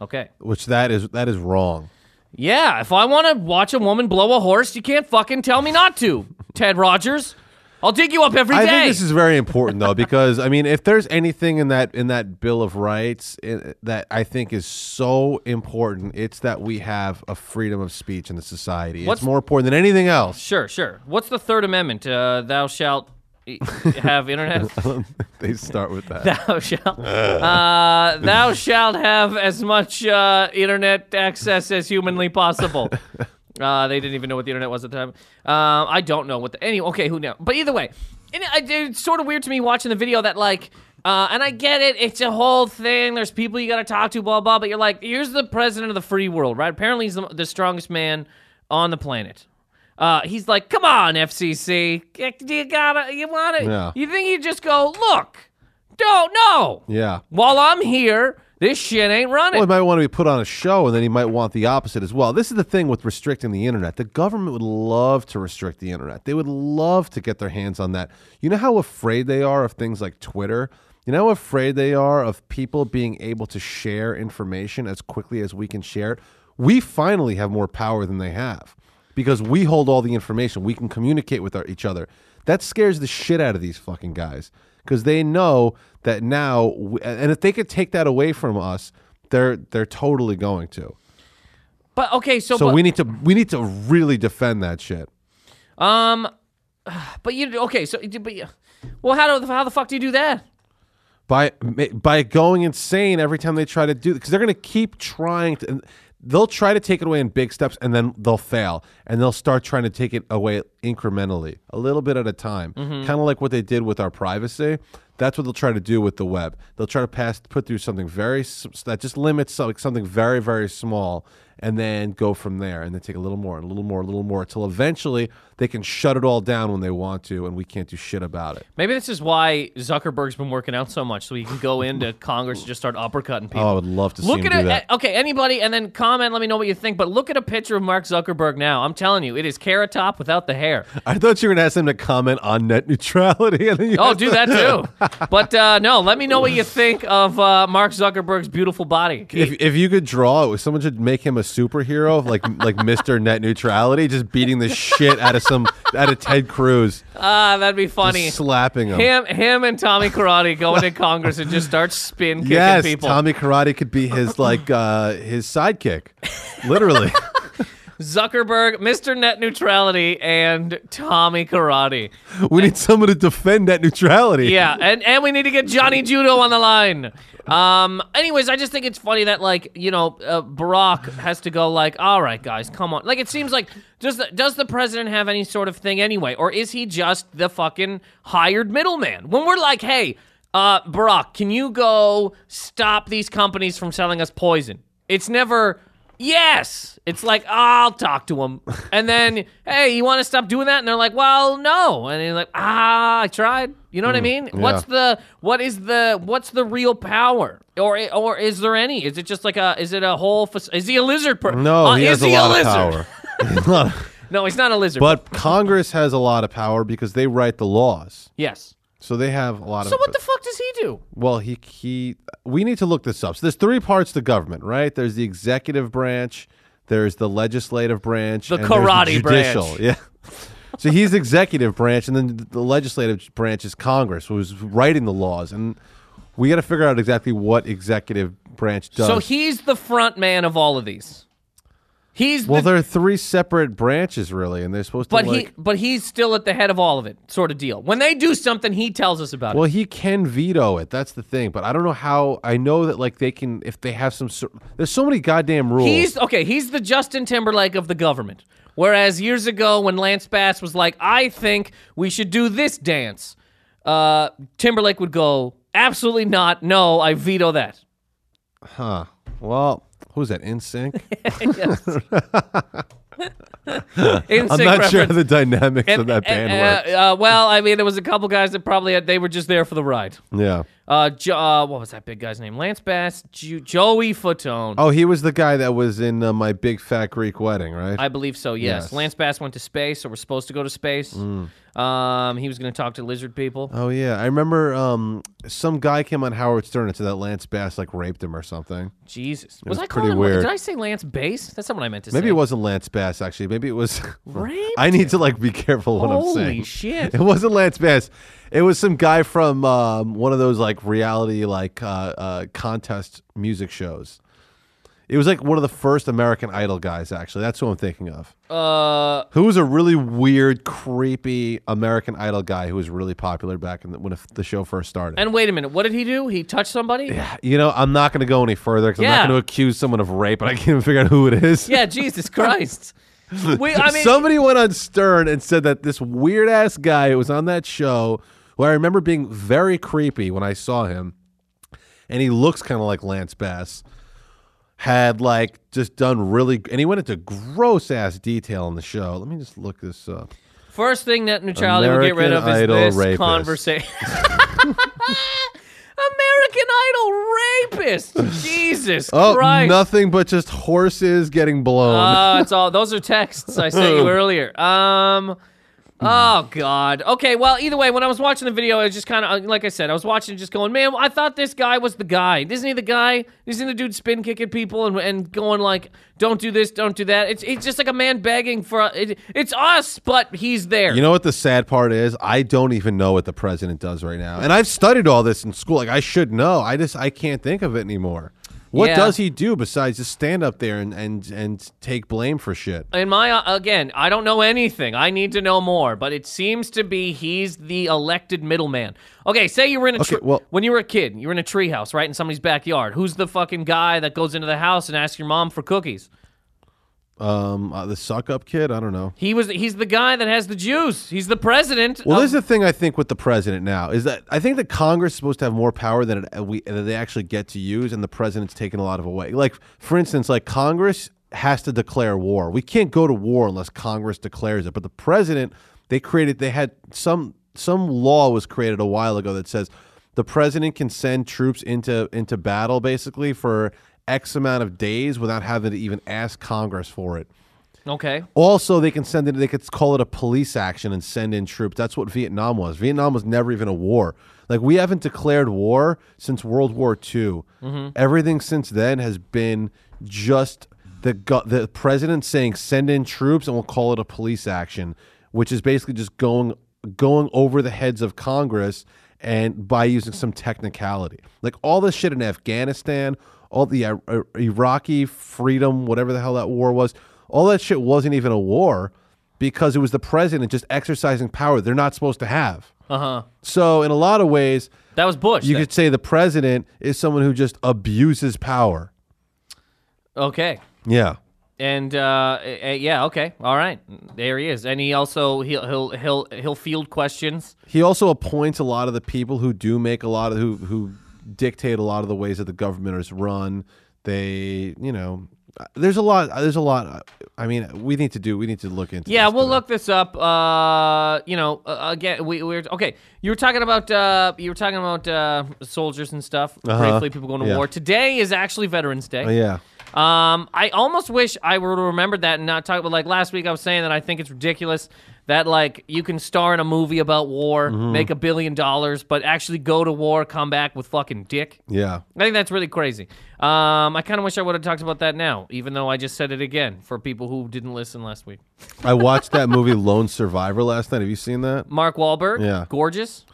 Okay. Which that is that is wrong. Yeah, if I want to watch a woman blow a horse, you can't fucking tell me not to, Ted Rogers. I'll dig you up every day. I think this is very important though because I mean if there's anything in that in that Bill of Rights eh, that I think is so important it's that we have a freedom of speech in the society. What's- it's more important than anything else. Sure, sure. What's the Third Amendment? Uh, thou shalt have internet. they start with that. thou shalt. Uh, thou shalt have as much uh, internet access as humanly possible. Uh, they didn't even know what the internet was at the time. Uh, I don't know what the any. Okay, who knows? But either way, and it, it's sort of weird to me watching the video that like. Uh, and I get it. It's a whole thing. There's people you got to talk to, blah, blah. But you're like, here's the president of the free world, right? Apparently, he's the, the strongest man on the planet. Uh, he's like, come on, FCC. You gotta, you want it? Yeah. You think you just go, look, don't know. Yeah. While I'm here, this shit ain't running. Well, he might want to be put on a show, and then he might want the opposite as well. This is the thing with restricting the internet. The government would love to restrict the internet. They would love to get their hands on that. You know how afraid they are of things like Twitter? You know how afraid they are of people being able to share information as quickly as we can share it? We finally have more power than they have because we hold all the information. We can communicate with our, each other. That scares the shit out of these fucking guys because they know that now, and if they could take that away from us, they're they're totally going to. but okay, so, So but, we need to we need to really defend that shit. um, but you okay? So, but you, well, how do how the fuck do you do that? by by going insane every time they try to do because they're going to keep trying to and they'll try to take it away in big steps and then they'll fail and they'll start trying to take it away incrementally a little bit at a time. Mm-hmm. Kind of like what they did with our privacy. That's what they'll try to do with the web. They'll try to pass put through something very that just limits like something very very small and then go from there and then take a little more and a little more a little more until eventually they can shut it all down when they want to and we can't do shit about it Maybe this is why Zuckerberg's been working out so much, so he can go into Congress and just start uppercutting people. oh i would love to see Look at it. that Okay, anybody, and then comment. Let me know what you think. But look at a picture of Mark Zuckerberg now. I'm telling you, it is Carrot Top without the hair. I thought you were going to ask him to comment on net neutrality. And then you Oh, do that too. But uh, no, let me know what you think of uh, Mark Zuckerberg's beautiful body. if, if you could draw it, someone should make him a superhero, like like Mister Net Neutrality, just beating the shit out of some out of Ted Cruz, Ah, that'd be funny. just slapping him. Him, him, and Tommy Karate go into Congress and just start spin kicking yes, people. Tommy Karate could be his like uh his sidekick, literally. Zuckerberg, Mr. Net Neutrality, and Tommy Karate. we need someone to defend net neutrality. Yeah, and, and we need to get Johnny Judo on the line. Um. Anyways, I just think it's funny that like you know uh, Barack has to go like, all right, guys, come on. Like it seems like does the, does the president have any sort of thing anyway, or is he just the fucking hired middleman? When we're like, hey, uh, Barack, can you go stop these companies from selling us poison? It's never. Yes. It's like, I'll talk to him. And then, hey, you want to stop doing that? And they're like, well, no. And you're like, ah, I tried. You know what I mean? What's the what is the what's the real power? Or or is there any? Is it just like a is it a whole fac- is he a lizard person? No, he has is a he lot a of lizard? power. No, he's not a lizard. but Congress has a lot of power because they write the laws. yes. So they have a lot of. So what the fuck does he do? Well, he he. We need to look this up. So there's three parts to government, right? There's the executive branch, there's the legislative branch, The karate judicial. branch. Yeah. So he's executive branch, and then the legislative branch is Congress, who's writing the laws, and we got to figure out exactly what executive branch does. So he's the front man of all of these. He's well, the, there are three separate branches, really, and they're supposed to. but to. he Like, but he's still at the head of all of it, sort of deal. When they do something, he tells us about well, it. Well, he can veto it. That's the thing, but I don't know how. I know that like they can if they have some. There's so many goddamn rules. He's okay. He's the Justin Timberlake of the government. Whereas years ago, when Lance Bass was like, "I think we should do this dance," uh, Timberlake would go, "Absolutely not. No, I veto that." Huh. Well, who's that? NSYNC. I'm not sure the dynamics of that band uh, uh, well, I mean, there was a couple guys that probably had, they were just there for the ride. Yeah. Uh, jo- uh, what was that big guy's name? Lance Bass, jo- Joey Fatone. Oh, he was the guy that was in uh, my big fat Greek wedding, right? I believe so. Yes. Yes. Lance Bass went to space, or was supposed to go to space. Mm. Um, he was going to talk to lizard people. oh yeah, I remember. Um, some guy came on Howard Stern and said that Lance Bass like raped him or something. Jesus, was I pretty calling him? weird. Did I say Lance Bass? That's not what I meant to say. Maybe it wasn't Lance Bass actually. Maybe it was. Raped I need to like be careful what I'm saying. Holy shit! It wasn't Lance Bass. It was some guy from um, one of those like reality like uh, uh, contest music shows. It was like one of the first American Idol guys. Actually, that's who I'm thinking of. Uh, Who was a really weird, creepy American Idol guy who was really popular back in the, when the show first started. and wait a minute. What did he do? He touched somebody? Yeah, you know, I'm not going to go any further because I'm not going to accuse someone of rape, but I can't even figure out who it is. Yeah, Jesus Christ. We, I mean, Somebody went on Stern and said that this weird ass guy who was on that show, who I remember being very creepy when I saw him, and he looks kind of like Lance Bass, had like just done really, and he went into gross ass detail in the show. Let me just look this up. First thing that neutrality would get rid of is Idol this rapist. conversation. American Idol rapist. Jesus Oh, Christ. nothing but just horses getting blown. Uh, it's all those are texts I sent you earlier. Um Oh God. Okay. Well, either way, when I was watching the video, I was just kind of uh, like I said, I was watching, it just going, man, I thought this guy was the guy. Isn't he the guy? Isn't the dude spin kicking people and, and going like, don't do this, don't do that? It's it's just like a man begging for. It, it's us, but he's there. You know what the sad part is? I don't even know what the president does right now. And I've studied all this in school. Like I should know. I just I can't think of it anymore. What Yeah. does he do besides just stand up there and and, and take blame for shit? in my uh, again, I don't know anything. I need to know more, but it seems to be he's the elected middleman. Okay, say you were in a Okay, well- when you were a kid, you were in a treehouse, right, in somebody's backyard. Who's the fucking guy that goes into the house and asks your mom for cookies? Um, uh, the suck up kid. I don't know. He was he's the guy that has the juice. He's the president. Well, of- this is the thing I think with the president now is that I think that Congress is supposed to have more power than it, we that they actually get to use, and the president's taken a lot of away. Like for instance, like Congress has to declare war. We can't go to war unless Congress declares it. But the president, they created, they had some some law was created a while ago that says the president can send troops into into battle basically for X amount of days without having to even ask Congress for it. okay. Also, they can send it. They could call it a police action and send in troops. That's what Vietnam was. Vietnam was never even a war. Like we haven't declared war since World War II. Mm-hmm. Everything since then has been just the the president saying send in troops and we'll call it a police action, which is basically just going going over the heads of Congress and by using some technicality. Like all this shit in Afghanistan, all the uh, uh, Iraqi freedom, whatever the hell that war was, all that shit wasn't even a war because it was the president just exercising power they're not supposed to have. Uh huh. So in a lot of ways, That was Bush. you then. could say the president is someone who just abuses power. okay. Yeah. And uh, uh, yeah, okay, all right, there he is. And he also he'll he'll he'll he'll field questions. He also appoints a lot of the people who do make a lot of who who dictate a lot of the ways that the government is run. They, you know, there's a lot. There's a lot. I mean, we need to do. We need to look into. Yeah, we'll look this up. Uh, you know, uh, again, we, we were okay. You were talking about uh, you were talking about uh, soldiers and stuff. Uh-huh. Briefly, people going to Yeah. war. Today is actually Veterans Day. Oh, yeah. Um, I almost wish I would have remembered that and not talk about like last week. I was saying that I think it's ridiculous that like you can star in a movie about war, Mm-hmm. make a billion dollars, but actually go to war, come back with fucking dick. Yeah. I think that's really crazy. Um, I kind of wish I would have talked about that now, even though I just said it again for people who didn't listen last week. I watched that movie Lone Survivor last night. Have you seen that? Mark Wahlberg, Yeah. gorgeous.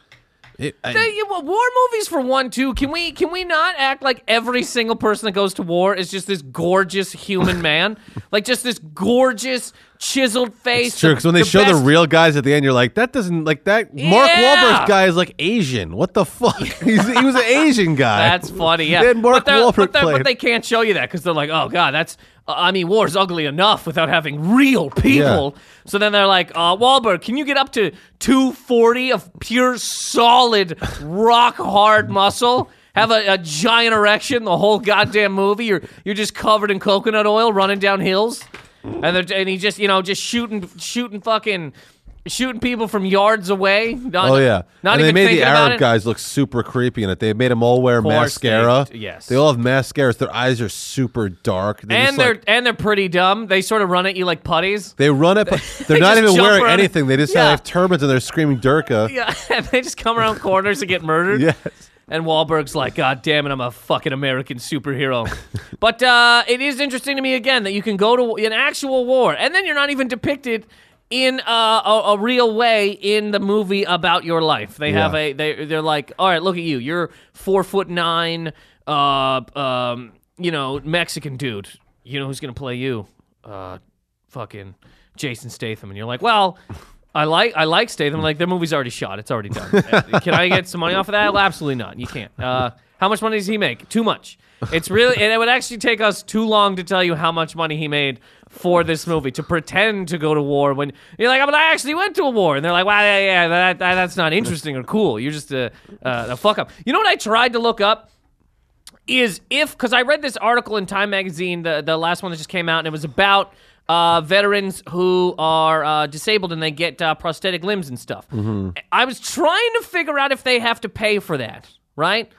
It, I- Hey, you- war movies for one too. Can we can we not act like every single person that goes to war is just this gorgeous human man, like just this gorgeous chiseled face? It's true because when they the show best- the real guys at the end, you're like, that doesn't like that. Mark Yeah. Wahlberg's guy is like Asian. What the fuck? He's, he was an Asian guy. That's funny. Yeah, Then Mark but, they're- Wahlberg but, they're- played. but they can't show you that because they're like, oh god, that's. uh, I mean, war's ugly enough without having real people. So then they're like, uh, Wahlberg, can you get up to 240 of pure, solid, rock hard muscle? Have a, a giant erection the whole goddamn movie. You're you're just covered in coconut oil, running down hills, and they're, and he just you know just shooting shooting fucking shooting people from yards away. Not, Oh yeah, not and they made the Arab guys look super creepy in it. They made them all wear course they- mascara. yes. they all have mascaras. Their eyes are super dark. They're and they're like- and they're pretty dumb. They sort of run at you like putties. they run it, they're They not even wearing anything. They just Yeah. have turbans and they're screaming Durka. Yeah, and they just come around corners and get murdered. Yes. And Wahlberg's like, God damn it, I'm a fucking American superhero. but uh, it is interesting to me again that you can go to an actual war, and then you're not even depicted in uh, a, a real way in the movie about your life. They have Yeah. a they they're like, all right, look at you, you're four foot nine, uh, um, you know, Mexican dude. You know who's gonna play you? Uh, fucking Jason Statham, and you're like, well. I like I like Statham. Like their movie's already shot. It's already done. Uh, Can I get some money off of that? Well, absolutely not. You can't. Uh, how much money does he make? Too much. It's really and it would actually take us too long to tell you how much money he made for this movie to pretend to go to war when you're like, but I actually went to a war, and they're like, well, yeah, yeah, that, that that's not interesting or cool. You're just a, uh, a fuck up. You know what I tried to look up is if because I read this article in Time magazine, the the last one that just came out, and it was about uh, veterans who are uh, disabled and they get uh, prosthetic limbs and stuff. I was trying to figure out if they have to pay for that. Right?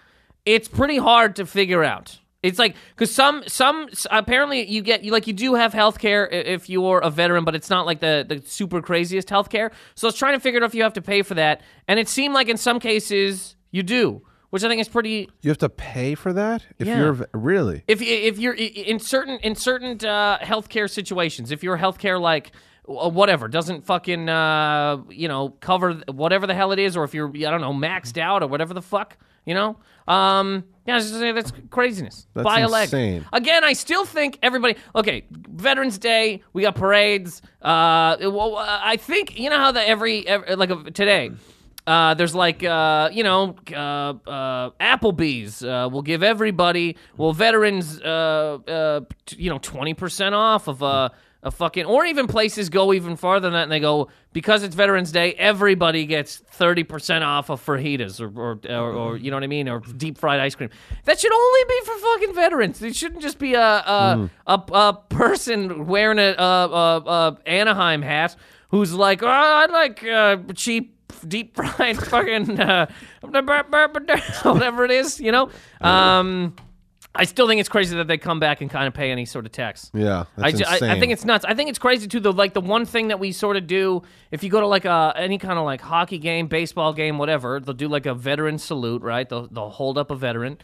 It's pretty hard to figure out. It's like because some some apparently you get you like you do have health care if you're a veteran, but it's not like the the super craziest health care. So I was trying to figure out if you have to pay for that, and it seemed like in some cases you do, which I think is pretty You have to pay for that if Yeah. you're really. if if you're in certain in certain uh, healthcare situations, if your healthcare like uh, whatever doesn't fucking uh, you know cover whatever the hell it is, or if you're I don't know maxed out or whatever the fuck you know, um, yeah, I just saying, that's craziness. That's Buy a leg. Again, I still think everybody. Okay, Veterans Day, we got parades. Uh, I think you know how the every, every like today. Uh, there's like uh, you know uh, uh, Applebee's uh, will give everybody well veterans uh, uh, t- you know twenty percent off of a, a fucking or even places go even farther than that and they go because it's Veterans Day everybody gets thirty percent off of fajitas or or, or or you know what I mean? Or deep fried ice cream. That should only be for fucking veterans. It shouldn't just be a a, a, a person wearing a, a, a, Anaheim hat who's like oh, I like uh, cheap deep fried fucking uh, whatever it is, you know. Um, I still think it's crazy that they come back and kind of pay any sort of tax. Yeah, I, ju- I. I think it's nuts. I think it's crazy too. The like the one thing that we sort of do if you go to like a any kind of like hockey game, baseball game, whatever, they'll do like a veteran salute, right? They'll they'll hold up a veteran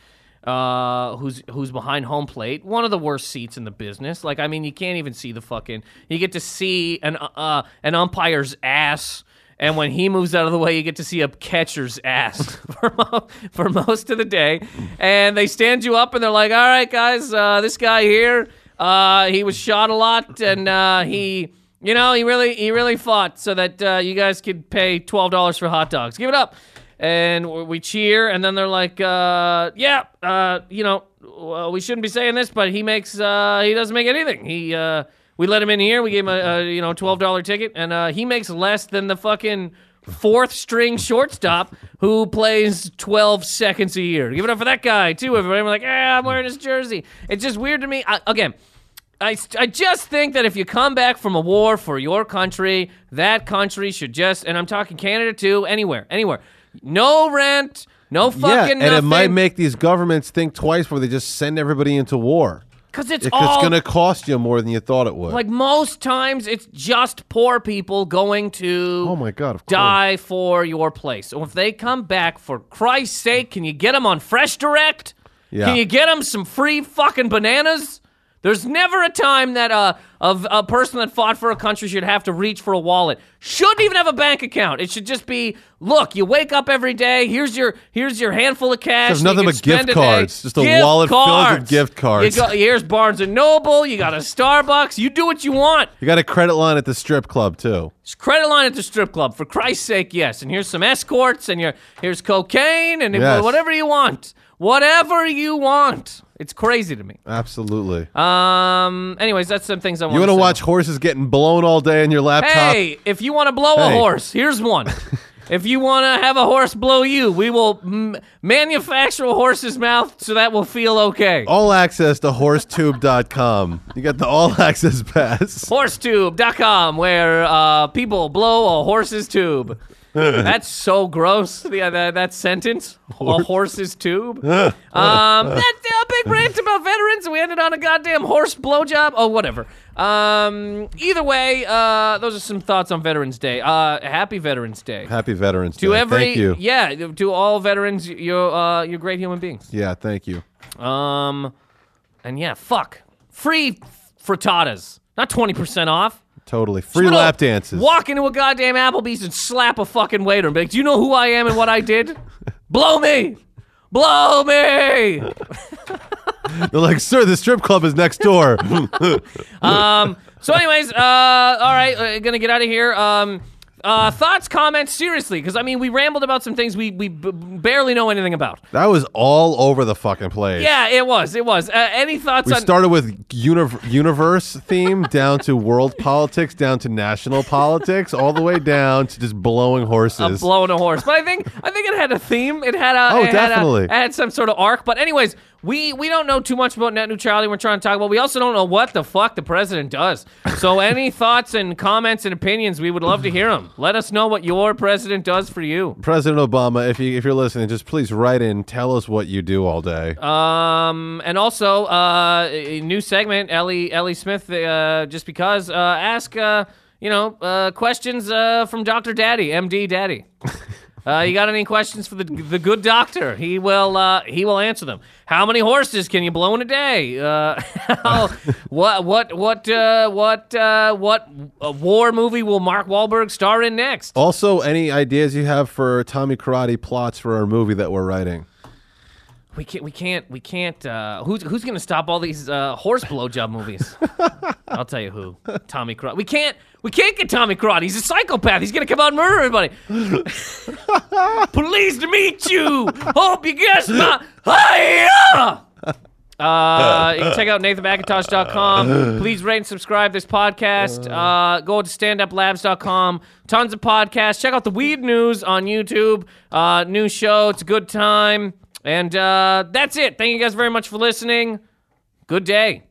uh who's who's behind home plate one of the worst seats in the business like i mean you can't even see the fucking you get to see an uh an umpire's ass and when he moves out of the way, you get to see a catcher's ass for, mo- for most of the day. And they stand you up and they're like, all right, guys, uh, this guy here, uh, he was shot a lot and uh, he, you know, he really he really fought so that uh, you guys could pay $12 for hot dogs. Give it up. And we cheer, and then they're like, uh, yeah, uh, you know, well, we shouldn't be saying this, but he makes, uh, he doesn't make anything. He, uh, we let him in here. We gave him a, a you know twelve dollar ticket, and uh, he makes less than the fucking fourth string shortstop who plays twelve seconds a year. Give it up for that guy too. Everybody, we're like, ah, I'm wearing his jersey. It's just weird to me. I, again, I, I just think that if you come back from a war for your country, that country should just, and I'm talking Canada too, anywhere, anywhere. No rent, no fucking yeah, and nothing. it might make these governments think twice before they just send everybody into war. Because it's It's all. going to cost you more than you thought it would. like most times, it's just poor people going to. oh my god, of die for your place. So if they come back, for Christ's sake, can you get them on Fresh Direct? Yeah. Can you get them some free fucking bananas? There's never a time that uh, a, a person that fought for a country should have to reach for a wallet. Shouldn't even have a bank account. It should just be, look, you wake up every day. Here's your here's your handful of cash. There's nothing but gift spend a day. cards. Just a Gift wallet filled with gift cards. Go, here's Barnes and Noble. You got a Starbucks. You do what you want. You got a credit line at the strip club too. It's credit line at the strip club, for Christ's sake, yes. And here's some escorts, and your here's cocaine, and Yes. whatever you want, whatever you want. It's crazy to me. Absolutely. Um. Anyways, that's some things I want. To You want to watch horses getting blown all day in your laptop? Hey, if you want to blow a horse, here's one. if you want to have a horse blow you, we will m- manufacture a horse's mouth so that will feel okay. All access to horsetube.com. You got the all access pass. Horsetube.com, where uh, people blow a horse's tube. That's so gross. Yeah, that, that sentence. A horse's tube. um, that's a big rant about veterans. We ended on a goddamn horse blowjob. Oh, whatever. Um, either way, uh, those are some thoughts on Veterans Day. Uh, happy Veterans Day. Happy Veterans To Day. every, thank you. yeah, to all veterans, you're uh, you're great human beings. Yeah, thank you. Um, and yeah, fuck, free frittatas, not twenty percent off. Totally. Free Just lap dances. Walk into a goddamn Applebee's and slap a fucking waiter and be like, "Do you know who I am and what I did? Blow me, blow me." They're like, sir, the strip club is next door. Um. So, anyways, uh, all right, uh, gonna get out of here. Um. Uh, thoughts, comments, seriously, because I mean, we rambled about some things we we b- barely know anything about. that was all over the fucking place. Yeah, it was, it was. Uh, any thoughts We on? started with univ- universe theme down to world politics, down to national politics, all the way down to just blowing horses. blowing a horse. But I think I think it had a theme. It had a Oh, it had a- definitely. it had some sort of arc. But anyways, we we don't know too much about net neutrality. We're trying to talk about. We also don't know what the fuck the president does. So any thoughts and comments and opinions, we would love to hear them. Let us know what your president does for you. President Obama, if you if you're listening, just please write in. Tell us what you do all day. Um, and also, uh, a new segment, Ellie Ellie Smith. Uh, just because, uh, ask uh, you know, uh, questions uh, from Doctor Daddy, MD Daddy. Uh, you got any questions for the the good doctor? He will uh, he will answer them. How many horses can you blow in a day? Uh, what what what uh, what uh, what uh, war movie will Mark Wahlberg star in next? Also, any ideas you have for Tommy Karate plots for our movie that we're writing? We can't. We can't. We can't. Uh, who's Who's going to stop all these uh, horse blowjob movies? I'll tell you who. Tommy Karate. We can't. We can't get Tommy Karate. He's a psychopath. He's going to come out and murder everybody. Pleased to meet you. Hope you guess my. Hiya! Uh, you can check out nathanmacintosh.com. Please rate and subscribe this podcast. Uh, go to standuplabs.com. Tons of podcasts. Check out the Weed News on YouTube. Uh, new show. It's a good time. And uh, that's it. Thank you guys very much for listening. Good day.